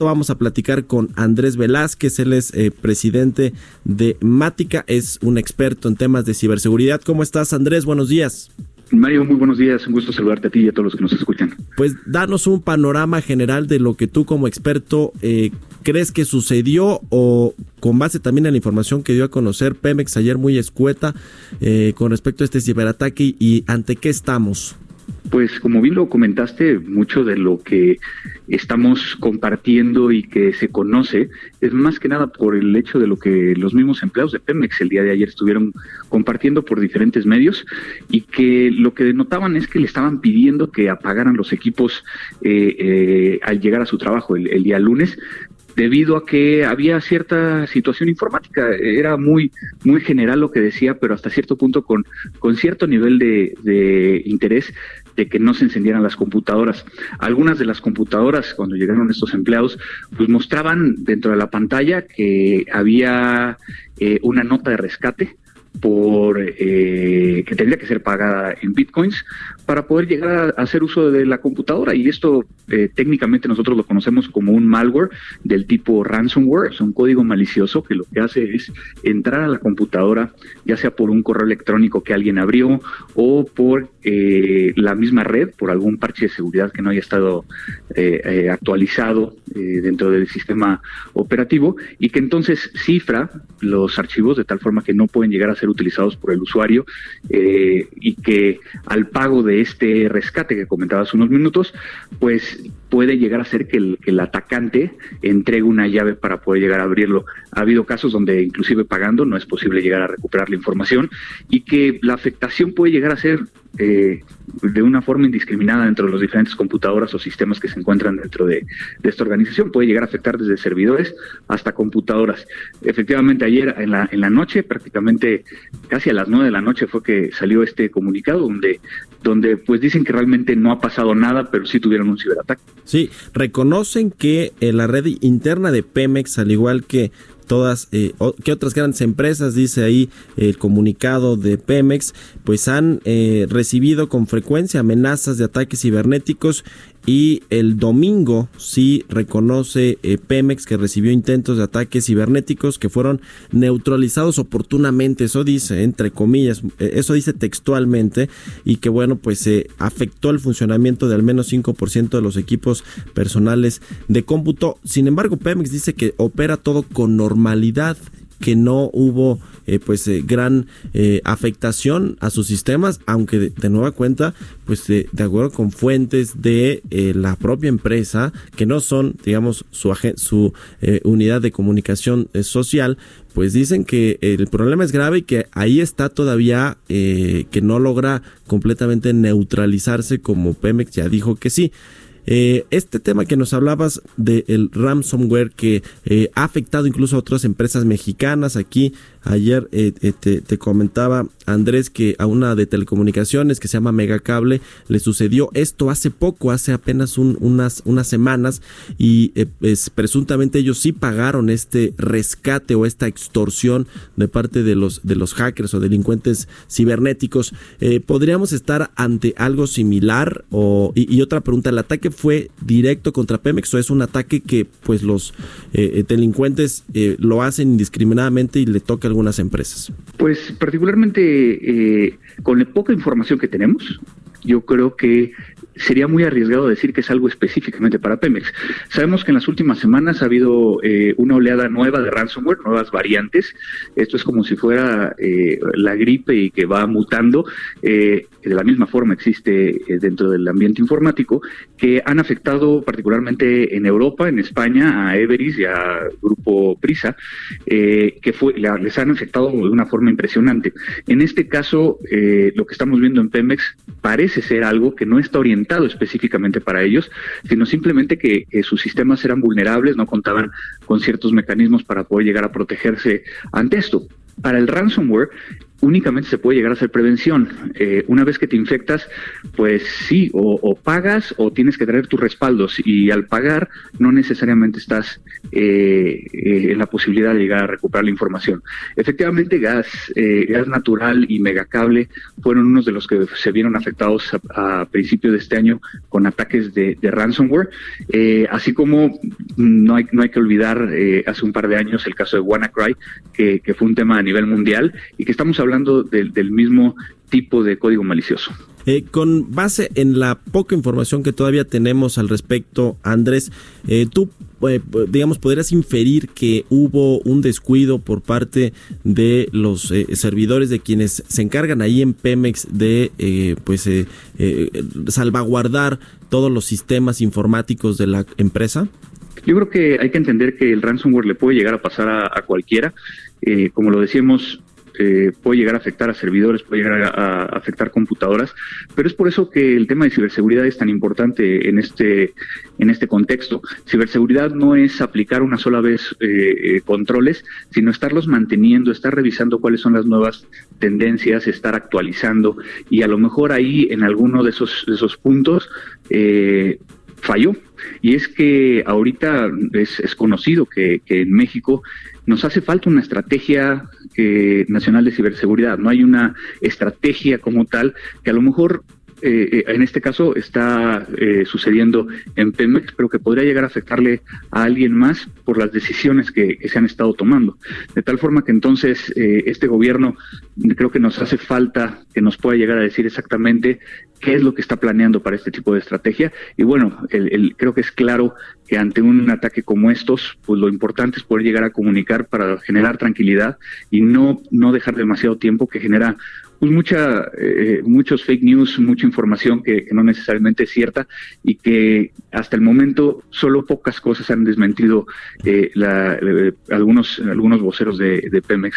Vamos a platicar con Andrés Velázquez, él es eh, presidente de Mática, es un experto en temas de ciberseguridad. ¿Cómo estás, Andrés? Buenos días. Mario, muy buenos días. Un gusto saludarte a ti y a todos los que nos escuchan. Pues danos un panorama general de lo que tú como experto eh, crees que sucedió o con base también en la información que dio a conocer Pemex ayer muy escueta eh, con respecto a este ciberataque y ante qué estamos. Pues como bien lo comentaste, mucho de lo que estamos compartiendo y que se conoce es más que nada por el hecho de lo que los mismos empleados de Pemex el día de ayer estuvieron compartiendo por diferentes medios y que lo que denotaban es que le estaban pidiendo que apagaran los equipos eh, eh, al llegar a su trabajo el, día lunes debido a que había cierta situación informática. Era muy, muy general lo que decía, pero hasta cierto punto con, con cierto nivel de, de interés de que no se encendieran las computadoras. Algunas de las computadoras, cuando llegaron estos empleados, pues mostraban dentro de la pantalla que había eh, una nota de rescate por eh, que tendría que ser pagada en bitcoins para poder llegar a hacer uso de la computadora. Y esto eh, técnicamente nosotros lo conocemos como un malware del tipo ransomware, es un código malicioso que lo que hace es entrar a la computadora ya sea por un correo electrónico que alguien abrió o por eh, la misma red, por algún parche de seguridad que no haya estado actualizado dentro del sistema operativo y que entonces cifra los archivos de tal forma que no pueden llegar a ser utilizados por el usuario eh, y que al pago de este rescate que comentaba hace unos minutos, pues puede llegar a ser que el, que el, atacante entregue una llave para poder llegar a abrirlo. Ha habido casos donde inclusive pagando no es posible llegar a recuperar la información y que la afectación puede llegar a ser eh, de una forma indiscriminada dentro de los diferentes computadoras o sistemas que se encuentran dentro de, esta organización. Puede llegar a afectar desde servidores hasta computadoras. Efectivamente, ayer en la, en la noche, prácticamente casi a las nueve de la noche fue que salió este comunicado donde, donde pues dicen que realmente no ha pasado nada, pero sí tuvieron un ciberataque. Sí, reconocen que en la red interna de Pemex, al igual que todas eh, que otras grandes empresas dice ahí el comunicado de Pemex pues han eh, recibido con frecuencia amenazas de ataques cibernéticos y el domingo sí reconoce eh, Pemex que recibió intentos de ataques cibernéticos que fueron neutralizados oportunamente, eso dice, entre comillas, eh, eso dice textualmente, y que bueno, pues se afectó el funcionamiento de al menos 5% de los equipos personales de cómputo. Sin embargo, Pemex dice que opera todo con normalidad que no hubo eh, pues eh, gran eh, afectación a sus sistemas, aunque de, nueva cuenta, pues de, acuerdo con fuentes de la propia empresa, que no son, digamos, su, su unidad de comunicación social, pues dicen que el problema es grave y que ahí está todavía que no logra completamente neutralizarse como Pemex ya dijo que sí. Eh, este tema que nos hablabas del ransomware que eh, ha afectado incluso a otras empresas mexicanas aquí Ayer eh, eh, te, comentaba Andrés que a una de telecomunicaciones que se llama Megacable le sucedió esto hace poco, hace apenas unas, unas semanas y eh, presuntamente ellos sí pagaron este rescate o esta extorsión de parte de los, de los hackers o delincuentes cibernéticos. ¿Podríamos estar ante algo similar? O, y, otra pregunta, ¿el ataque fue directo contra Pemex o es un ataque que pues los delincuentes lo hacen indiscriminadamente y le toca algunas empresas? Pues particularmente eh, con la poca información que tenemos, yo creo que sería muy arriesgado decir que es algo específicamente para Pemex. Sabemos que en las últimas semanas ha habido eh, una oleada nueva de ransomware, nuevas variantes. Esto es como si fuera eh, la gripe y que va mutando. De la misma forma existe eh, dentro del ambiente informático, que han afectado particularmente en Europa, en España, a Everis y a Grupo Prisa, eh, que fue, les han afectado de una forma impresionante. En este caso, eh, lo que estamos viendo en Pemex parece ser algo que no está orientado específicamente para ellos, sino simplemente que, que sus sistemas eran vulnerables, no contaban con ciertos mecanismos para poder llegar a protegerse ante esto. Para el ransomware, únicamente se puede llegar a hacer prevención. Eh, una vez que te infectas, pues sí, o, pagas o tienes que traer tus respaldos y al pagar no necesariamente estás eh, eh, en la posibilidad de llegar a recuperar la información. Efectivamente, gas, gas natural y megacable fueron unos de los que se vieron afectados a, principios de este año con ataques de, ransomware, así como no hay, no hay que olvidar hace un par de años el caso de WannaCry, que, que fue un tema a nivel mundial y que estamos hablando hablando del mismo tipo de código malicioso. Eh, con base en la poca información que todavía tenemos al respecto, Andrés, eh, tú, eh, digamos, podrías inferir que hubo un descuido por parte de los servidores de quienes se encargan ahí en Pemex de, pues, salvaguardar todos los sistemas informáticos de la empresa. Yo creo que hay que entender que el ransomware le puede llegar a pasar a, cualquiera. como lo decíamos, eh, puede llegar a afectar a servidores, puede llegar a, afectar computadoras, pero es por eso que el tema de ciberseguridad es tan importante en este, en este contexto. Ciberseguridad no es aplicar una sola vez eh, eh, controles, sino estarlos manteniendo, estar revisando cuáles son las nuevas tendencias, estar actualizando y a lo mejor ahí en alguno de esos, de esos puntos falló. Y es que ahorita es, es conocido que en México nos hace falta una estrategia eh, nacional de ciberseguridad, no hay una estrategia como tal que a lo mejor eh, eh, en este caso está sucediendo en Pemex, pero que podría llegar a afectarle a alguien más por las decisiones que, se han estado tomando. De tal forma que entonces este gobierno creo que nos hace falta que nos pueda llegar a decir exactamente qué es lo que está planeando para este tipo de estrategia. Y bueno, el, creo que es claro que ante un ataque como estos, pues lo importante es poder llegar a comunicar para generar tranquilidad y no, no dejar demasiado tiempo que genera pues mucha, eh, muchos fake news, mucha información que, no necesariamente es cierta y que hasta el momento solo pocas cosas han desmentido eh, eh, algunos, algunos voceros de, Pemex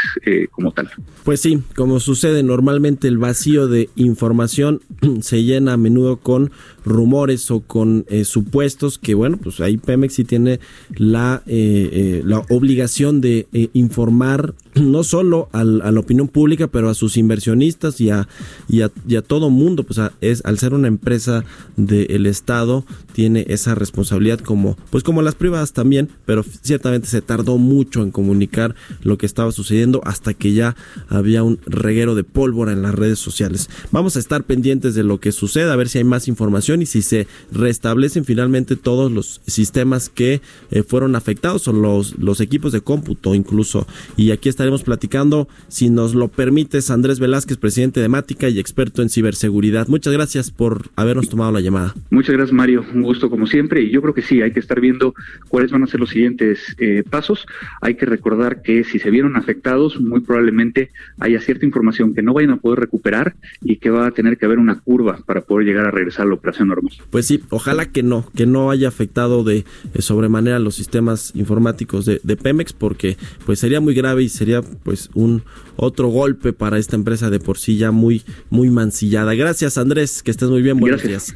como tal. Pues sí, como sucede normalmente el vacío de información se llena a menudo con rumores o con supuestos que bueno, pues ahí Pemex sí tiene la, la obligación de informar no solo a la opinión pública, pero a sus inversionistas y a, y a, todo mundo, pues es al ser una empresa del Estado, tiene esa responsabilidad como, pues como las privadas también, pero ciertamente se tardó mucho en comunicar lo que estaba sucediendo hasta que ya había un reguero de pólvora en las redes sociales. Vamos a estar pendientes de lo que suceda, a ver si hay más información y si se restablecen finalmente todos los sistemas que eh, fueron afectados o los, los equipos de cómputo incluso. Y aquí estaremos platicando, si nos lo permites, Andrés Velázquez, presidente de Mática y experto en ciberseguridad. Muchas gracias por habernos tomado la llamada. Muchas gracias, Mario. Un gusto como siempre. Y yo creo que sí, hay que estar viendo cuáles van a ser los siguientes eh, pasos. Hay que recordar que si se vieron afectados, muy probablemente haya cierta información que no vayan a poder recuperar y que va a tener que haber una curva para poder llegar a regresar a la operación normal. Pues sí, ojalá que no, que no haya afectado de eh, sobremanera los sistemas informáticos de, de Pemex, porque pues sería muy grave y sería pues un otro golpe para esta empresa de por sí ya muy muy mancillada. Gracias Andrés, que estés muy bien. Buenos días.